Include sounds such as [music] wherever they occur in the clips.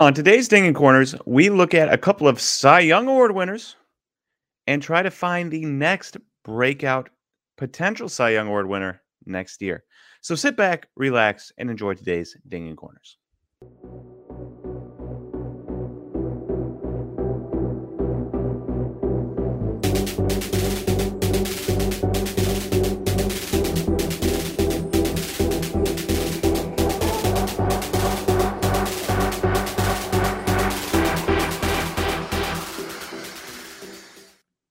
On today's Dinging Corners, we look at a couple of Cy Young Award winners and try to find the next breakout potential Cy Young Award winner next year. So sit back, relax, and enjoy today's Dinging Corners.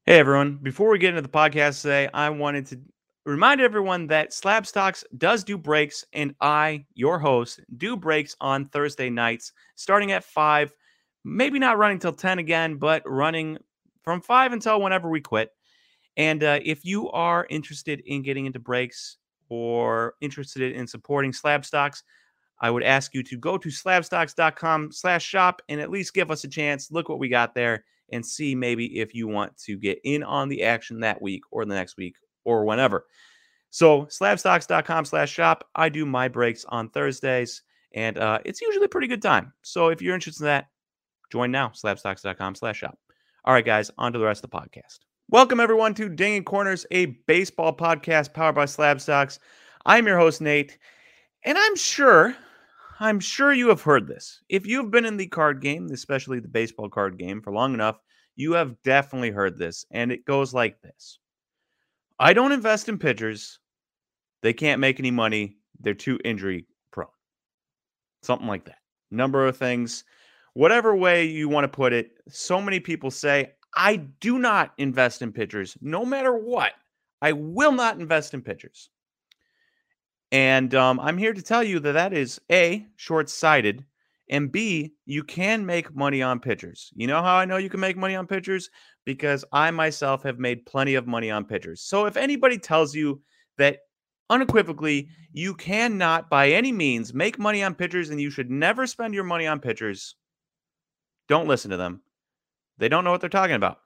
Hey everyone, before we get into the podcast today, I wanted to remind everyone that Slab Stocks does do breaks, and I, your host, do breaks on Thursday nights starting at 5. Maybe not running till 10 again, but running from 5 until whenever we quit. And uh, if you are interested in getting into breaks or interested in supporting Slab Stocks, I would ask you to go to slabstocks.com slash shop and at least give us a chance. Look what we got there and see maybe if you want to get in on the action that week or the next week or whenever. So slabstocks.com slash shop. I do my breaks on Thursdays and uh, it's usually a pretty good time. So if you're interested in that, join now, slabstocks.com slash shop. All right, guys, on to the rest of the podcast. Welcome everyone to Dinging Corners, a baseball podcast powered by Slab Stocks. I'm your host, Nate, and I'm sure I'm sure you have heard this. If you've been in the card game, especially the baseball card game, for long enough, you have definitely heard this. And it goes like this I don't invest in pitchers. They can't make any money. They're too injury prone. Something like that. Number of things. Whatever way you want to put it, so many people say, I do not invest in pitchers no matter what. I will not invest in pitchers. And um, I'm here to tell you that that is A, short sighted, and B, you can make money on pitchers. You know how I know you can make money on pitchers? Because I myself have made plenty of money on pitchers. So if anybody tells you that unequivocally you cannot by any means make money on pitchers and you should never spend your money on pitchers, don't listen to them. They don't know what they're talking about.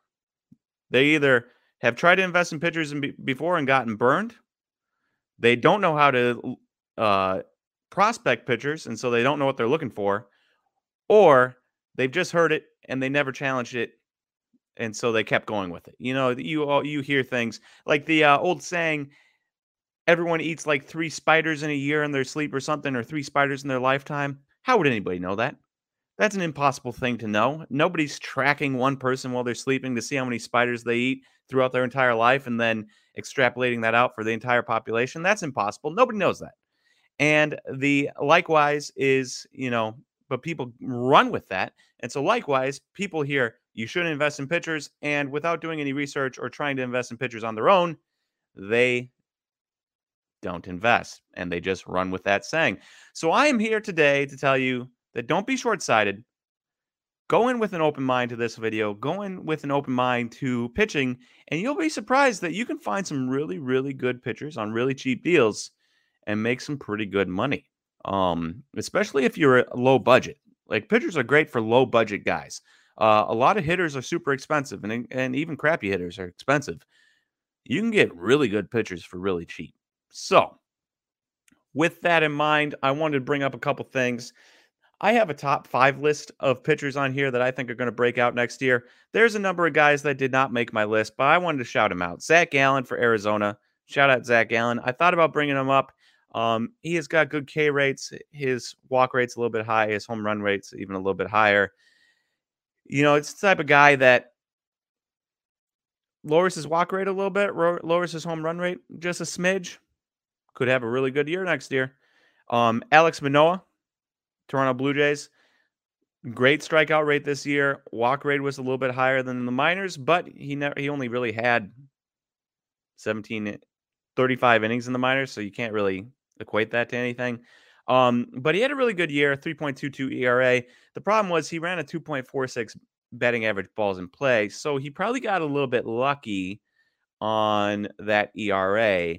They either have tried to invest in pitchers before and gotten burned, they don't know how to uh, prospect pitchers, and so they don't know what they're looking for, or they've just heard it and they never challenged it, and so they kept going with it. You know, you all you hear things like the uh, old saying, "Everyone eats like three spiders in a year in their sleep, or something, or three spiders in their lifetime." How would anybody know that? That's an impossible thing to know. Nobody's tracking one person while they're sleeping to see how many spiders they eat throughout their entire life and then extrapolating that out for the entire population. That's impossible. Nobody knows that. And the likewise is, you know, but people run with that. And so likewise, people hear you shouldn't invest in pitchers and without doing any research or trying to invest in pitchers on their own, they don't invest and they just run with that saying. So I am here today to tell you that don't be short sighted. Go in with an open mind to this video. Go in with an open mind to pitching, and you'll be surprised that you can find some really, really good pitchers on really cheap deals and make some pretty good money. Um, especially if you're low budget. Like pitchers are great for low budget guys. Uh, a lot of hitters are super expensive, and and even crappy hitters are expensive. You can get really good pitchers for really cheap. So, with that in mind, I wanted to bring up a couple things I have a top five list of pitchers on here that I think are going to break out next year. There's a number of guys that did not make my list, but I wanted to shout him out. Zac Gallen for Arizona. Shout out Zac Gallen. I thought about bringing him up. Um, he has got good K rates. His walk rate's a little bit high. His home run rate's even a little bit higher. You know, it's the type of guy that lowers his walk rate a little bit, lowers his home run rate just a smidge. Could have a really good year next year. Um, Alek Manoah Toronto Blue Jays. Great strikeout rate this year. Walk rate was a little bit higher than the minors, but he never he only really had 17 35 innings in the minors, so you can't really equate that to anything. Um, but he had a really good year, 3.22 ERA. The problem was he ran a 2.46 batting average balls in play, so he probably got a little bit lucky on that ERA.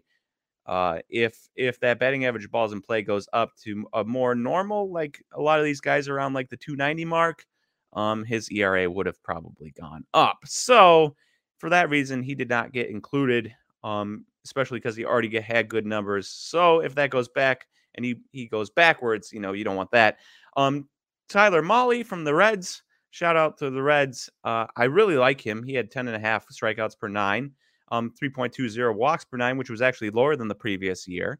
Uh, if if that batting average balls in play goes up to a more normal, like a lot of these guys around like the 290 mark, um, his ERA would have probably gone up. So for that reason, he did not get included, um, especially because he already had good numbers. So if that goes back and he he goes backwards, you know, you don't want that. Um, Tyler Mahle from the Reds. Shout out to the Reds. Uh, I really like him. He had 10 and a half strikeouts per nine, um, 3.20 walks per nine, which was actually lower than the previous year.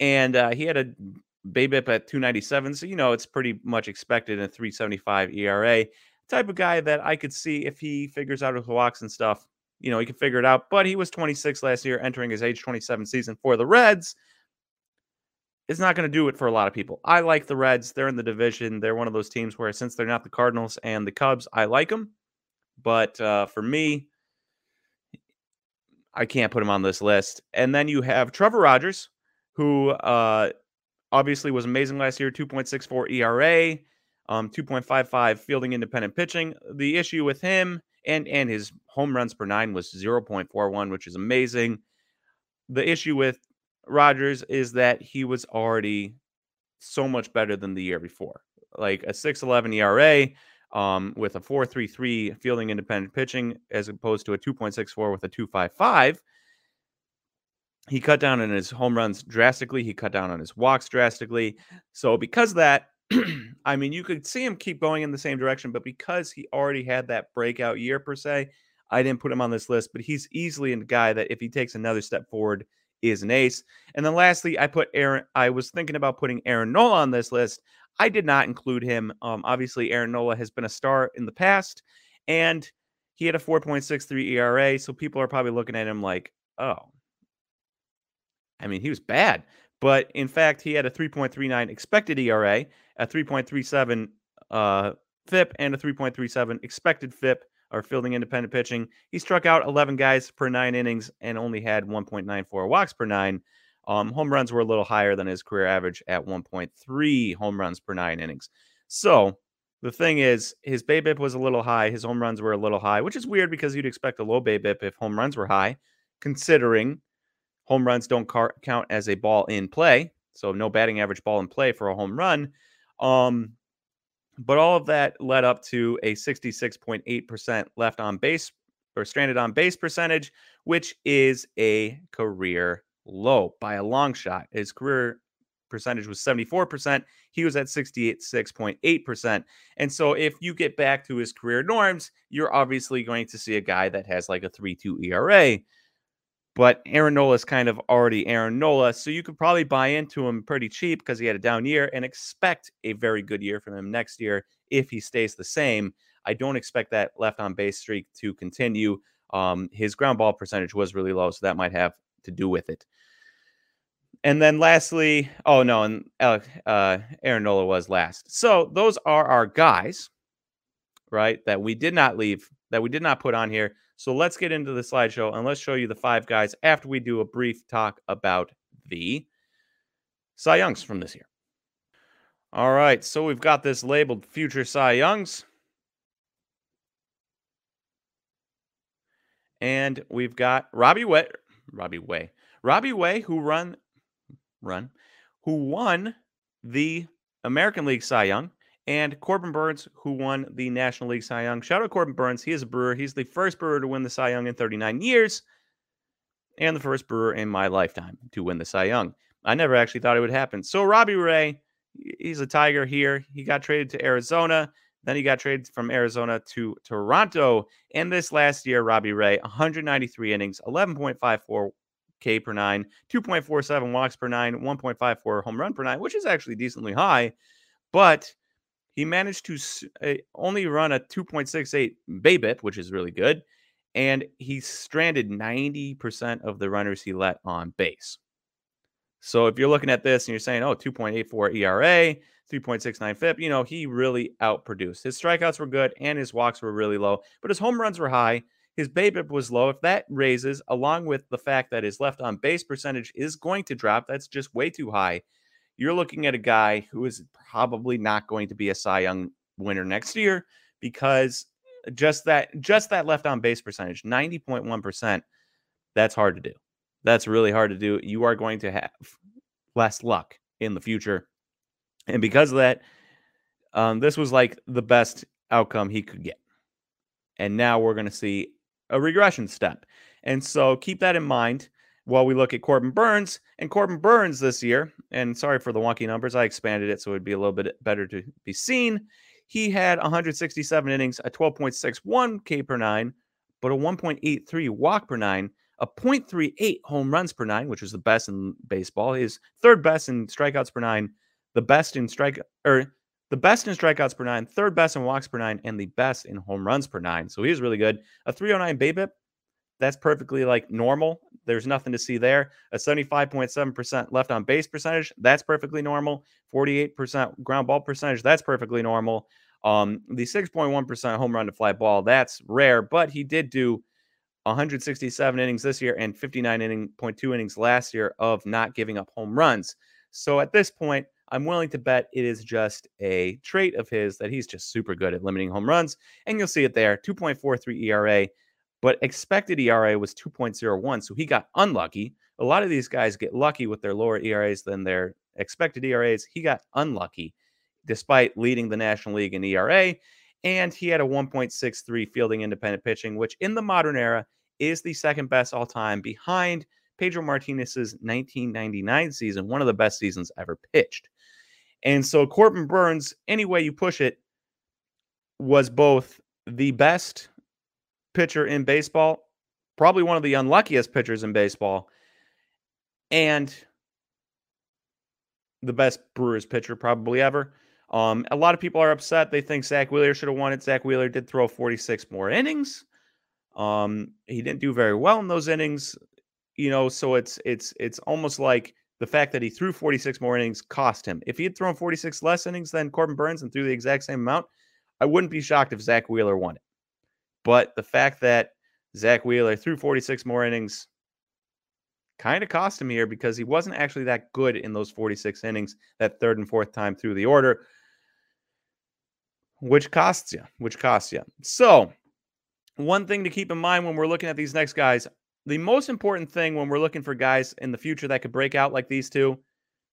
And uh, he had a BABIP at 297. So, you know, it's pretty much expected in a 375 ERA. Type of guy that I could see if he figures out his walks and stuff, you know, he can figure it out. But he was 26 last year, entering his age 27 season for the Reds. It's not going to do it for a lot of people. I like the Reds. They're in the division. They're one of those teams where, since they're not the Cardinals and the Cubs, I like them. But uh, for me, I can't put him on this list. And then you have Trevor Rogers, who uh, obviously was amazing last year 2.64 ERA, um, 2.55 fielding independent pitching. The issue with him and, and his home runs per nine was 0.41, which is amazing. The issue with Rogers is that he was already so much better than the year before. Like a 6.11 ERA um, with a 4.33 fielding independent pitching as opposed to a 2.64 with a 2.55 he cut down on his home runs drastically. He cut down on his walks drastically. So because that, [clears throat] I mean, you could see him keep going in the same direction, but because he already had that breakout year per se, I didn't put him on this list. But he's easily a guy that if he takes another step forward, is an ace. And then lastly, I put Aaron. I was thinking about putting Aaron Nola on this list. I did not include him. Um, obviously, Aaron Nola has been a star in the past, and he had a 4.63 ERA. So people are probably looking at him like, oh, I mean, he was bad, but in fact, he had a 3.39 expected ERA, a 3.37 uh, FIP, and a 3.37 expected FIP or fielding independent pitching. He struck out 11 guys per nine innings and only had 1.94 walks per nine. Um, home runs were a little higher than his career average at 1.3 home runs per nine innings. So the thing is, his BABIP was a little high. His home runs were a little high, which is weird because you'd expect a low BABIP if home runs were high, considering Home runs don't car- count as a ball in play, so no batting average ball in play for a home run. Um, but all of that led up to a 66.8% left on base or stranded on base percentage, which is a career low by a long shot. His career percentage was 74%. He was at 66.8%. And so if you get back to his career norms, you're obviously going to see a guy that has like a 3 2 ERA. But Aaron Nola is kind of already Aaron Nola, so you could probably buy into him pretty cheap because he had a down year and expect a very good year from him next year if he stays the same. I don't expect that left on base streak to continue. Um, his ground ball percentage was really low, so that might have to do with it. And then lastly, oh no, and uh, uh, Aaron Nola was last. So those are our guys, right? That we did not leave, that we did not put on here. So let's get into the slideshow and let's show you the five guys after we do a brief talk about the Cy Youngs from this year. All right, so we've got this labeled future Cy Youngs. And we've got Robbie Way, Robbie Way, Robbie Way, who run, run, who won the American League Cy Young and Corbin Burnes, who won the National League Cy Young. Shout out Corbin Burnes. He is a brewer. He's the first brewer to win the Cy Young in 39 years and the first brewer in my lifetime to win the Cy Young. I never actually thought it would happen. So Robbie Ray, he's a Tiger here. He got traded to Arizona. Then he got traded from Arizona to Toronto. And this last year, Robbie Ray, 193 innings, 11.54 K per nine, 2.47 walks per nine, 1.54 home run per nine, which is actually decently high. But he managed to uh, only run a 2.68 BABIP, which is really good. And he stranded 90% of the runners he let on base. So if you're looking at this and you're saying, oh, 2.84 ERA, 3.69 FIP, you know, he really outproduced. His strikeouts were good and his walks were really low, but his home runs were high. His BABIP was low. If that raises, along with the fact that his left on base percentage is going to drop, that's just way too high you're looking at a guy who is probably not going to be a Cy Young winner next year because just that just that left on base percentage, 90.1%, that's hard to do. That's really hard to do. You are going to have less luck in the future. And because of that, um, this was like the best outcome he could get. And now we're going to see a regression step. And so keep that in mind. While we look at Corbin Burnes and Corbin Burnes this year, and sorry for the wonky numbers, I expanded it so it'd be a little bit better to be seen. He had 167 innings, a 12.61 K per nine, but a 1.83 walk per nine, a 0.38 home runs per nine, which was the best in baseball. His third best in strikeouts per nine, the best in strike or the best in strikeouts per nine, third best in walks per nine, and the best in home runs per nine. So he was really good. A 309 BABIP, that's perfectly like normal. There's nothing to see there. A 75.7% left on base percentage, that's perfectly normal. 48% ground ball percentage, that's perfectly normal. Um, the 6.1% home run to fly ball, that's rare, but he did do 167 innings this year and 59 inning innings last year of not giving up home runs. So at this point, I'm willing to bet it is just a trait of his that he's just super good at limiting home runs. And you'll see it there 2.43 ERA, but expected ERA was 2.01. So he got unlucky. A lot of these guys get lucky with their lower ERAs than their expected ERAs. He got unlucky despite leading the National League in ERA. And he had a 1.63 fielding independent pitching, which in the modern era is the second best all time behind Pedro Martinez's 1999 season, one of the best seasons ever pitched. And so Corbin Burnes, any way you push it, was both the best pitcher in baseball, probably one of the unluckiest pitchers in baseball, and the best Brewers pitcher probably ever. Um, a lot of people are upset. They think Zack Wheeler should have won it. Zack Wheeler did throw 46 more innings. Um, he didn't do very well in those innings, you know. So it's it's it's almost like the fact that he threw 46 more innings cost him. If he had thrown 46 less innings than Corbin Burnes and threw the exact same amount, I wouldn't be shocked if Zack Wheeler won it. But the fact that Zack Wheeler threw 46 more innings kind of cost him here because he wasn't actually that good in those 46 innings that third and fourth time through the order which costs you, which costs you. So, one thing to keep in mind when we're looking at these next guys, the most important thing when we're looking for guys in the future that could break out like these two,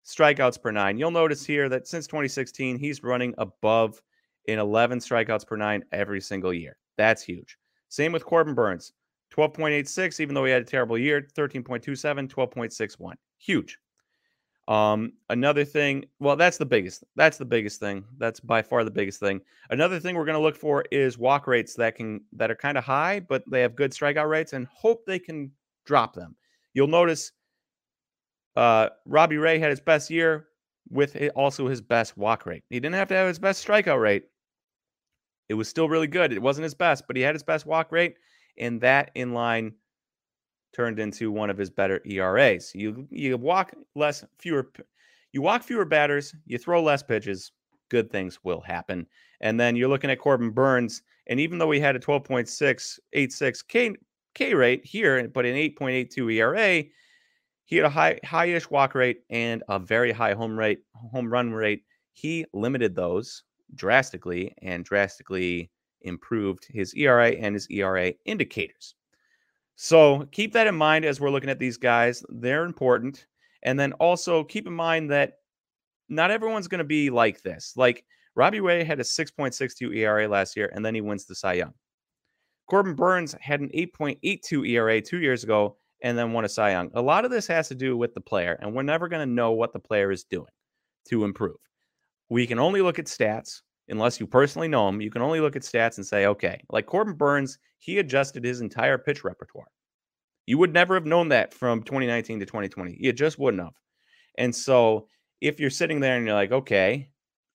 strikeouts per nine. You'll notice here that since 2016, he's running above in 11 strikeouts per nine every single year. That's huge. Same with Corbin Burnes, 12.86, even though he had a terrible year, 13.27, 12.61. Huge. Um, another thing, well, that's the biggest. That's the biggest thing. That's by far the biggest thing. Another thing we're going to look for is walk rates that can that are kind of high, but they have good strikeout rates, and hope they can drop them. You'll notice uh, Robbie Ray had his best year with also his best walk rate. He didn't have to have his best strikeout rate. It was still really good. It wasn't his best, but he had his best walk rate, and that in line turned into one of his better ERAs. You you walk less fewer you walk fewer batters, you throw less pitches, good things will happen. And then you're looking at Corbin Burnes, and even though he had a 12.686 K K rate here, but an 8.82 ERA, he had a high high-ish walk rate and a very high home rate, home run rate. He limited those drastically and drastically improved his ERA and his ERA indicators. So keep that in mind as we're looking at these guys. They're important. And then also keep in mind that not everyone's going to be like this. Like Robbie Ray had a 6.62 ERA last year, and then he wins the Cy Young. Corbin Burnes had an 8.82 ERA two years ago and then won a Cy Young. A lot of this has to do with the player, and we're never going to know what the player is doing to improve. We can only look at stats unless you personally know him, you can only look at stats and say, okay, like Corbin Burnes, he adjusted his entire pitch repertoire. You would never have known that from 2019 to 2020. You just wouldn't have. And so if you're sitting there and you're like, okay,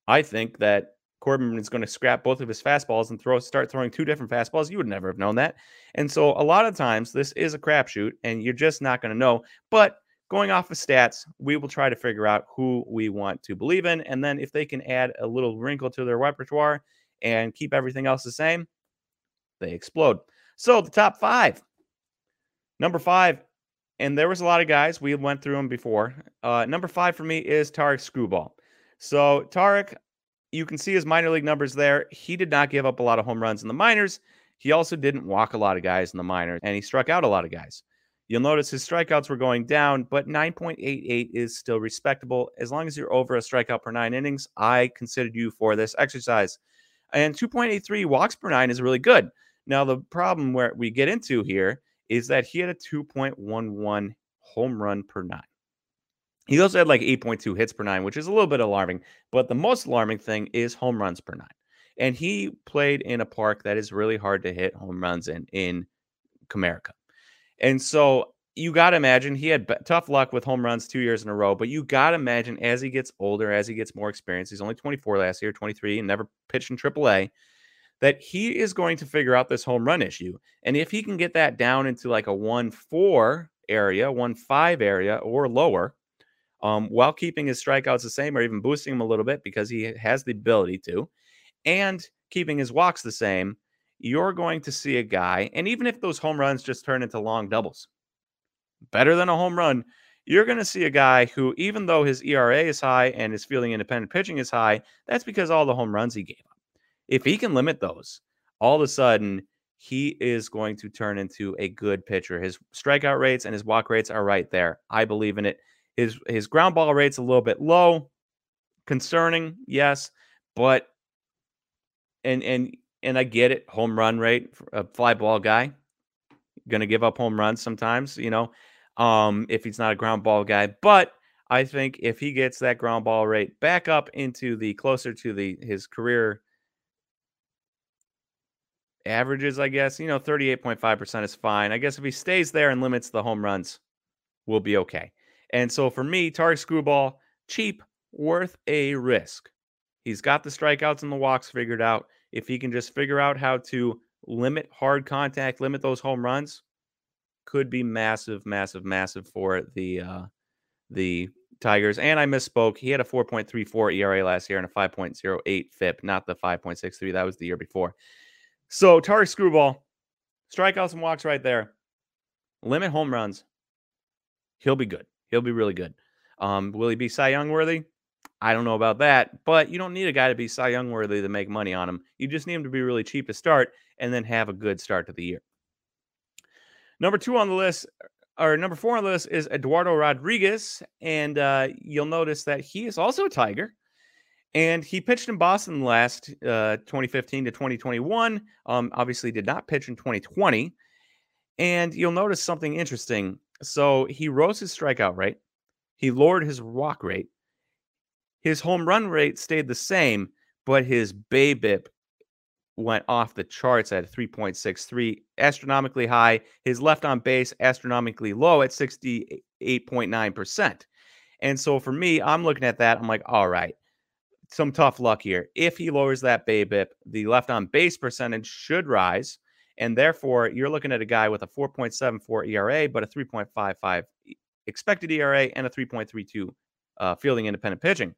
I think that Corbin is going to scrap both of his fastballs and throw start throwing two different fastballs, you would never have known that. And so a lot of times this is a crapshoot and you're just not going to know. But going off of stats, we will try to figure out who we want to believe in. And then if they can add a little wrinkle to their repertoire and keep everything else the same, they explode. So the top five. Number five, and there was a lot of guys. We went through them before. Uh, number five for me is Tarik Skubal. So Tarik, you can see his minor league numbers there. He did not give up a lot of home runs in the minors. He also didn't walk a lot of guys in the minors, and he struck out a lot of guys. You'll notice his strikeouts were going down, but 9.88 is still respectable. As long as you're over a strikeout per nine innings, I considered you for this exercise. And 2.83 walks per nine is really good. Now, the problem where we get into here is that he had a 2.11 home run per nine. He also had like 8.2 hits per nine, which is a little bit alarming. But the most alarming thing is home runs per nine. And he played in a park that is really hard to hit home runs in, in Comerica. And so you got to imagine he had tough luck with home runs two years in a row, but you got to imagine as he gets older, as he gets more experience, he's only 24 last year, 23, and never pitched in AAA, that he is going to figure out this home run issue. And if he can get that down into like a 1 4 area, 1 5 area, or lower, um, while keeping his strikeouts the same or even boosting them a little bit because he has the ability to, and keeping his walks the same, you're going to see a guy, and even if those home runs just turn into long doubles, better than a home run, you're going to see a guy who, even though his ERA is high and his fielding independent pitching is high, that's because all the home runs he gave up. If he can limit those, all of a sudden he is going to turn into a good pitcher. His strikeout rates and his walk rates are right there. I believe in it. His his ground ball rate's a little bit low, concerning, yes, but and and and I get it. Home run rate, a fly ball guy, going to give up home runs sometimes. You know, um, if he's not a ground ball guy. But I think if he gets that ground ball rate back up into the closer to the his career averages, I guess, you know, 38.5% is fine. I guess if he stays there and limits the home runs, we'll be okay. And so for me, Tarik Skubal, cheap, worth a risk. He's got the strikeouts and the walks figured out. If he can just figure out how to limit hard contact, limit those home runs, could be massive, massive, massive for the uh, the Tigers. And I misspoke. He had a 4.34 ERA last year and a 5.08 FIP, not the 5.63. That was the year before. So Tarik Skubal, strikeouts and walks right there. Limit home runs. He'll be good. He'll be really good. Um, will he be Cy Young worthy? I don't know about that, but you don't need a guy to be Cy Young worthy to make money on him. You just need him to be really cheap to start and then have a good start to the year. Number two on the list, or number four on the list, is Eduardo Rodriguez. And uh, you'll notice that he is also a Tiger. And he pitched in Boston last uh, 2015 to 2021. Um, obviously, did not pitch in 2020. And you'll notice something interesting. So he rose his strikeout rate, he lowered his walk rate, his home run rate stayed the same, but his BABIP went off the charts at 3.63, astronomically high. His left on base, astronomically low at 68.9%. And so for me, I'm looking at that. I'm like, all right, some tough luck here. If he lowers that BABIP, the left on base percentage should rise. And therefore, you're looking at a guy with a 4.74 ERA, but a 3.55 expected ERA and a 3.32 uh, fielding independent pitching.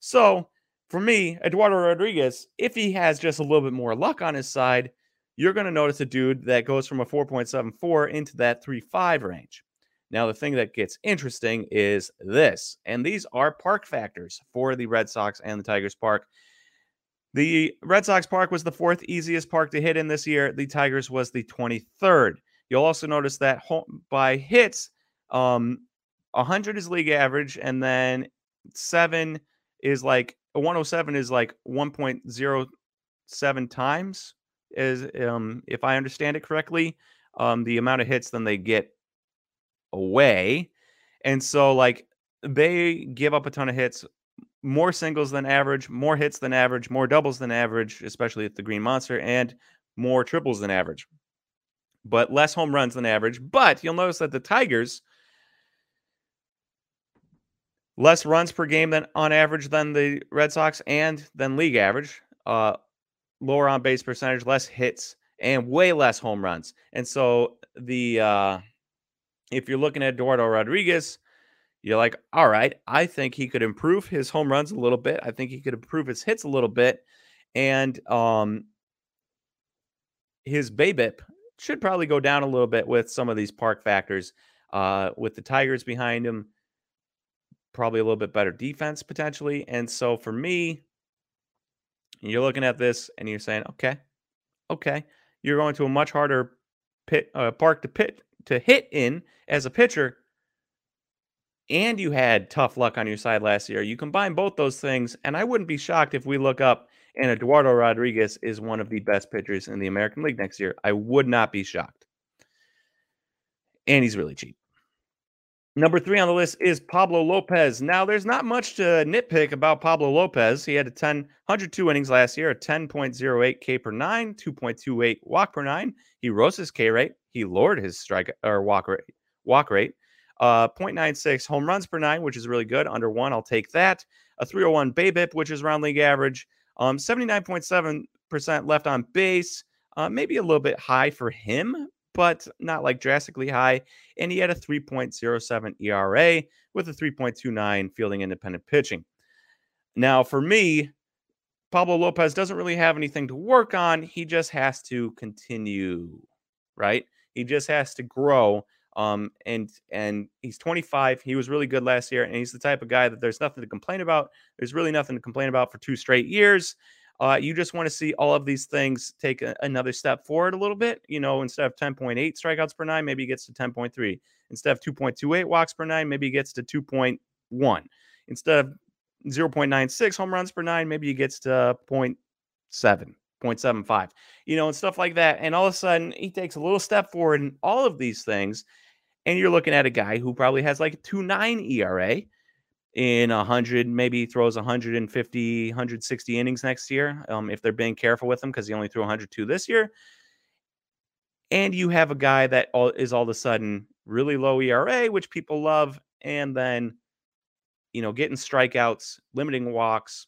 So for me, Eduardo Rodriguez, if he has just a little bit more luck on his side, you're going to notice a dude that goes from a 4.74 into that 3.5 range. Now, the thing that gets interesting is this, and these are park factors for the Red Sox and the Tigers Park. The Red Sox Park was the fourth easiest park to hit in this year. The Tigers was the 23rd. You'll also notice that home, by hits, um, 100 is league average, and then seven is like 107 is like 1.07 times is um if I understand it correctly, um the amount of hits then they get away. And so like they give up a ton of hits, more singles than average, more hits than average, more doubles than average, especially at the Green Monster, and more triples than average. But less home runs than average. But you'll notice that the Tigers less runs per game than on average than the Red Sox and than league average. Uh, lower on base percentage, less hits, and way less home runs. And so the uh, if you're looking at Eduardo Rodriguez, you're like, all right, I think he could improve his home runs a little bit. I think he could improve his hits a little bit, and um, his BABIP should probably go down a little bit with some of these park factors. Uh, with the Tigers behind him, probably a little bit better defense potentially. And so for me, you're looking at this and you're saying, okay, okay, you're going to a much harder pit uh, park to pit to hit in as a pitcher. And you had tough luck on your side last year. You combine both those things, and I wouldn't be shocked if we look up and Eduardo Rodriguez is one of the best pitchers in the American League next year. I would not be shocked. And he's really cheap. Number three on the list is Pablo Lopez. Now, there's not much to nitpick about Pablo Lopez. He had a 10, 102 innings last year, a 10.08 K per nine, 2.28 walk per nine. He rose his K rate. He lowered his strike or walk rate. Walk rate. Uh, 0.96 home runs per nine, which is really good. Under one, I'll take that. A 301 BABIP, which is around league average. Um, 79.7% left on base. Uh, maybe a little bit high for him, but not like drastically high. And he had a 3.07 ERA with a 3.29 fielding independent pitching. Now, for me, Pablo Lopez doesn't really have anything to work on. He just has to continue, right? He just has to grow. Um, and and he's 25. He was really good last year, and he's the type of guy that there's nothing to complain about. There's really nothing to complain about for two straight years. Uh, you just want to see all of these things take a, another step forward a little bit. You know, instead of 10.8 strikeouts per nine, maybe he gets to 10.3. Instead of 2.28 walks per nine, maybe he gets to 2.1. Instead of 0.96 home runs per nine, maybe he gets to 0.7, 0.75, you know, and stuff like that. And all of a sudden, he takes a little step forward in all of these things. And you're looking at a guy who probably has like a 2.9 ERA in 100, maybe throws 150, 160 innings next year um, if they're being careful with him because he only threw 102 this year. And you have a guy that all, is all of a sudden really low ERA, which people love, and then, you know, getting strikeouts, limiting walks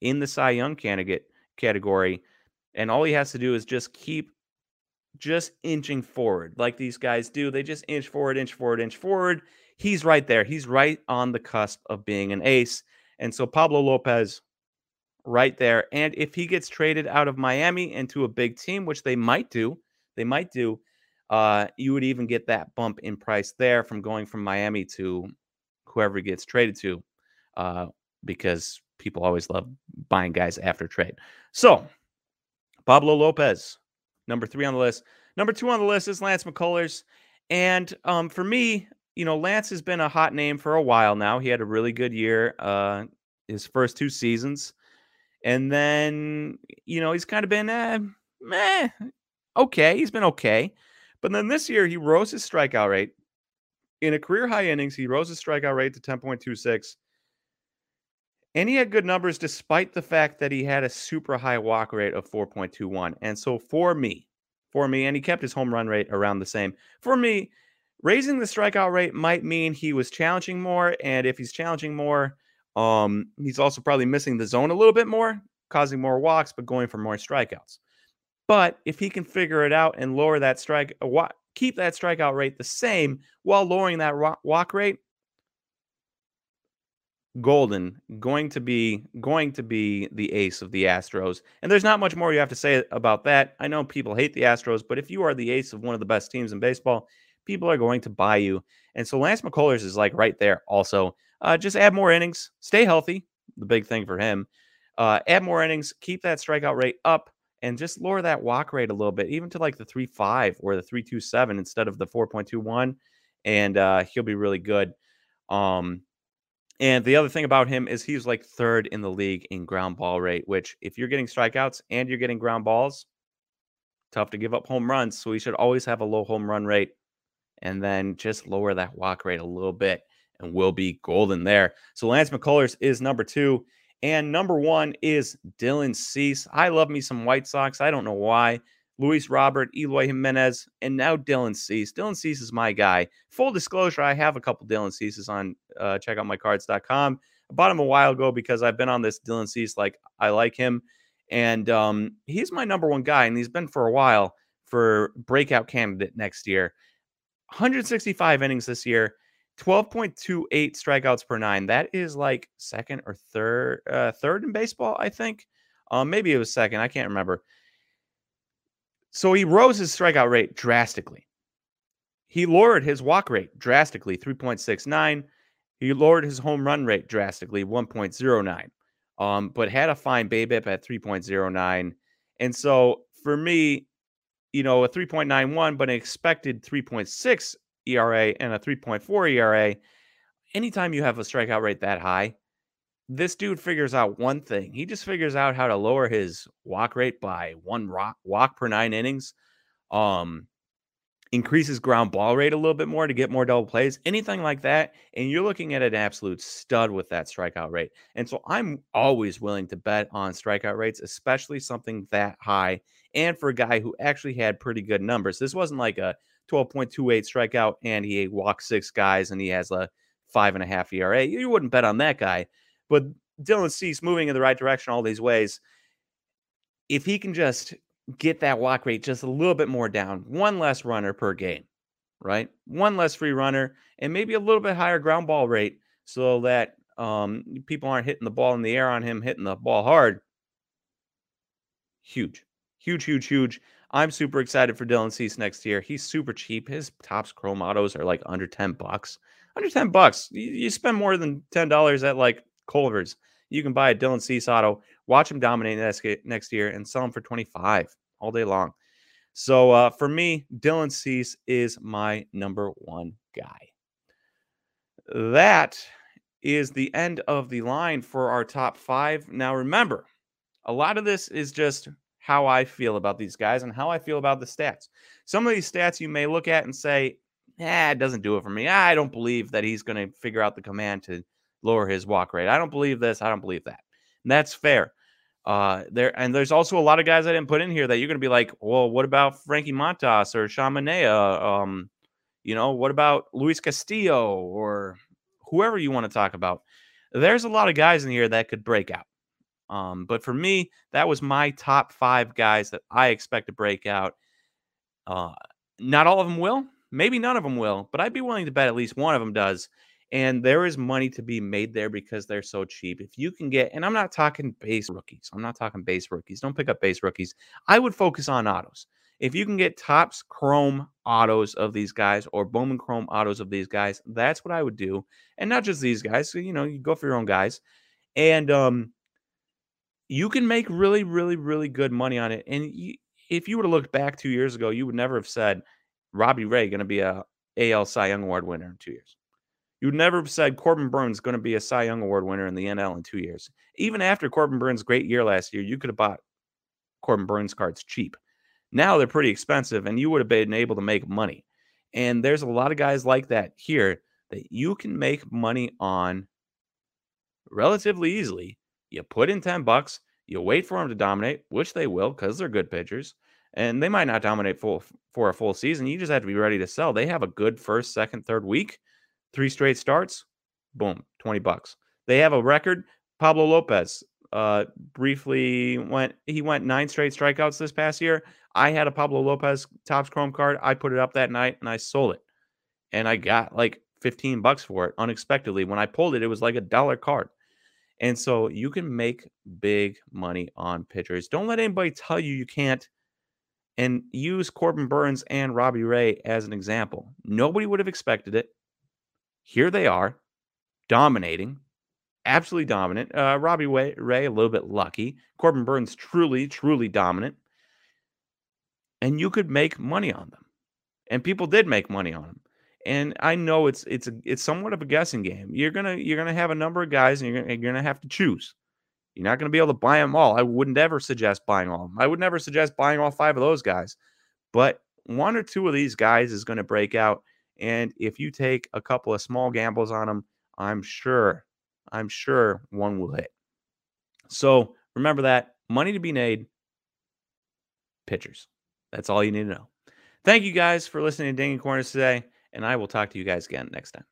in the Cy Young candidate category. And all he has to do is just keep just inching forward like these guys do. They just inch forward, inch forward, inch forward he's right there. He's right on the cusp of being an ace. And so Pablo Lopez, right there. And if he gets traded out of Miami into a big team, which they might do, they might do, uh, you would even get that bump in price there from going from Miami to whoever gets traded to, uh, because people always love buying guys after trade. So Pablo Lopez, number three on the list. Number two on the list is Lance McCullers. And um, for me, you know, Lance has been a hot name for a while now. He had a really good year, uh, his first two seasons. And then, you know, he's kind of been, eh, meh, okay. He's been okay. But then this year, he rose his strikeout rate. In a career high innings, he rose his strikeout rate to 10.26. And he had good numbers despite the fact that he had a super high walk rate of 4.21. And so for me, for me, and he kept his home run rate around the same. For me, raising the strikeout rate might mean he was challenging more. And if he's challenging more, um, he's also probably missing the zone a little bit more, causing more walks, but going for more strikeouts. But if he can figure it out and lower that strike, uh, keep that strikeout rate the same while lowering that walk rate, Golden going to be going to be the ace of the Astros. And there's not much more you have to say about that. I know people hate the Astros, but if you are the ace of one of the best teams in baseball, people are going to buy you. And so Lance McCullers is like right there also. Uh, just add more innings, stay healthy, the big thing for him. Uh, add more innings, keep that strikeout rate up, and just lower that walk rate a little bit, even to like the 3.5 or the 3.27 instead of the 4.21. And uh, he'll be really good. Um, and the other thing about him is he's like third in the league in ground ball rate, which if you're getting strikeouts and you're getting ground balls, tough to give up home runs. So he should always have a low home run rate and then just lower that walk rate a little bit and we'll be golden there. So Lance McCullers is number two. And number one is Dylan Cease. I love me some White Sox. I don't know why. Luis Robert, Eloy Jimenez, and now Dylan Cease. Dylan Cease is my guy. Full disclosure, I have a couple Dylan Ceases on uh, checkoutmycards.com. I bought him a while ago because I've been on this Dylan Cease. Like, I like him. And um, he's my number one guy, and he's been for a while for breakout candidate next year. 165 innings this year, 12.28 strikeouts per nine. That is like second or third, uh, third in baseball, I think. Um, maybe it was second. I can't remember. So he rose his strikeout rate drastically. He lowered his walk rate drastically, 3.69. He lowered his home run rate drastically, 1.09. Um, but had a fine BABIP at 3.09. And so for me, you know, a 3.91, but an expected 3.6 ERA and a 3.4 ERA, anytime you have a strikeout rate that high, this dude figures out one thing. He just figures out how to lower his walk rate by one walk per nine innings. Um, increases ground ball rate a little bit more to get more double plays, anything like that. And you're looking at an absolute stud with that strikeout rate. And so I'm always willing to bet on strikeout rates, especially something that high. And for a guy who actually had pretty good numbers, this wasn't like a 12.28 strikeout and he walked six guys and he has a five and a half ERA. You wouldn't bet on that guy. But Dylan Cease moving in the right direction all these ways. If he can just get that walk rate just a little bit more down, one less runner per game, right? One less free runner, and maybe a little bit higher ground ball rate so that um, people aren't hitting the ball in the air on him, hitting the ball hard. Huge, huge, huge, huge. I'm super excited for Dylan Cease next year. He's super cheap. His Topps Chrome autos are like under 10 bucks. Under 10 bucks. You, you spend more than $10 at like Culver's. You can buy a Dylan Cease auto, watch him dominate next year, and sell him for 25 all day long. So uh, for me, Dylan Cease is my number one guy. That is the end of the line for our top five. Now, remember, a lot of this is just how I feel about these guys and how I feel about the stats. Some of these stats you may look at and say, "Yeah, it doesn't do it for me. I don't believe that he's going to figure out the command to lower his walk rate. I don't believe this. I don't believe that. And that's fair. Uh, there and there's also a lot of guys I didn't put in here that you're going to be like, well, what about Frankie Montas or Sean Manaea? Um, you know, what about Luis Castillo or whoever you want to talk about? There's a lot of guys in here that could break out. Um, but for me, that was my top five guys that I expect to break out. Uh, not all of them will, maybe none of them will, but I'd be willing to bet at least one of them does. And there is money to be made there because they're so cheap. If you can get, and I'm not talking base rookies, I'm not talking base rookies. Don't pick up base rookies. I would focus on autos. If you can get Topps Chrome autos of these guys or Bowman Chrome autos of these guys, that's what I would do. And not just these guys. You know, you go for your own guys. And um, you can make really, really, really good money on it. And you, if you would have looked back two years ago, you would never have said Robbie Ray going to be a AL Cy Young Award winner in two years. You never said Corbin Burnes going to be a Cy Young Award winner in the NL in two years. Even after Corbin Burnes' great year last year, you could have bought Corbin Burnes cards cheap. Now they're pretty expensive, and you would have been able to make money. And there's a lot of guys like that here that you can make money on relatively easily. You put in 10 bucks, you wait for them to dominate, which they will because they're good pitchers. And they might not dominate full for a full season. You just have to be ready to sell. They have a good first, second, third week three straight starts, boom, 20 bucks. They have a record. Pablo Lopez uh, briefly went, he went nine straight strikeouts this past year. I had a Pablo Lopez Topps Chrome card. I put it up that night and I sold it. And I got like 15 bucks for it unexpectedly. When I pulled it, it was like a dollar card. And so you can make big money on pitchers. Don't let anybody tell you you can't. And use Corbin Burnes and Robbie Ray as an example. Nobody would have expected it. Here they are, dominating, absolutely dominant. Uh, Robbie Ray, Ray, a little bit lucky. Corbin Burnes, truly, truly dominant. And you could make money on them. And people did make money on them. And I know it's it's a, it's somewhat of a guessing game. You're gonna you're gonna have a number of guys, and you're gonna, you're gonna have to choose. You're not gonna be able to buy them all. I wouldn't ever suggest buying all of them. I would never suggest buying all five of those guys. But one or two of these guys is going to break out and if you take a couple of small gambles on them, I'm sure, I'm sure one will hit. So remember that money to be made, pitchers. That's all you need to know. Thank you guys for listening to Dinging Corners today, and I will talk to you guys again next time.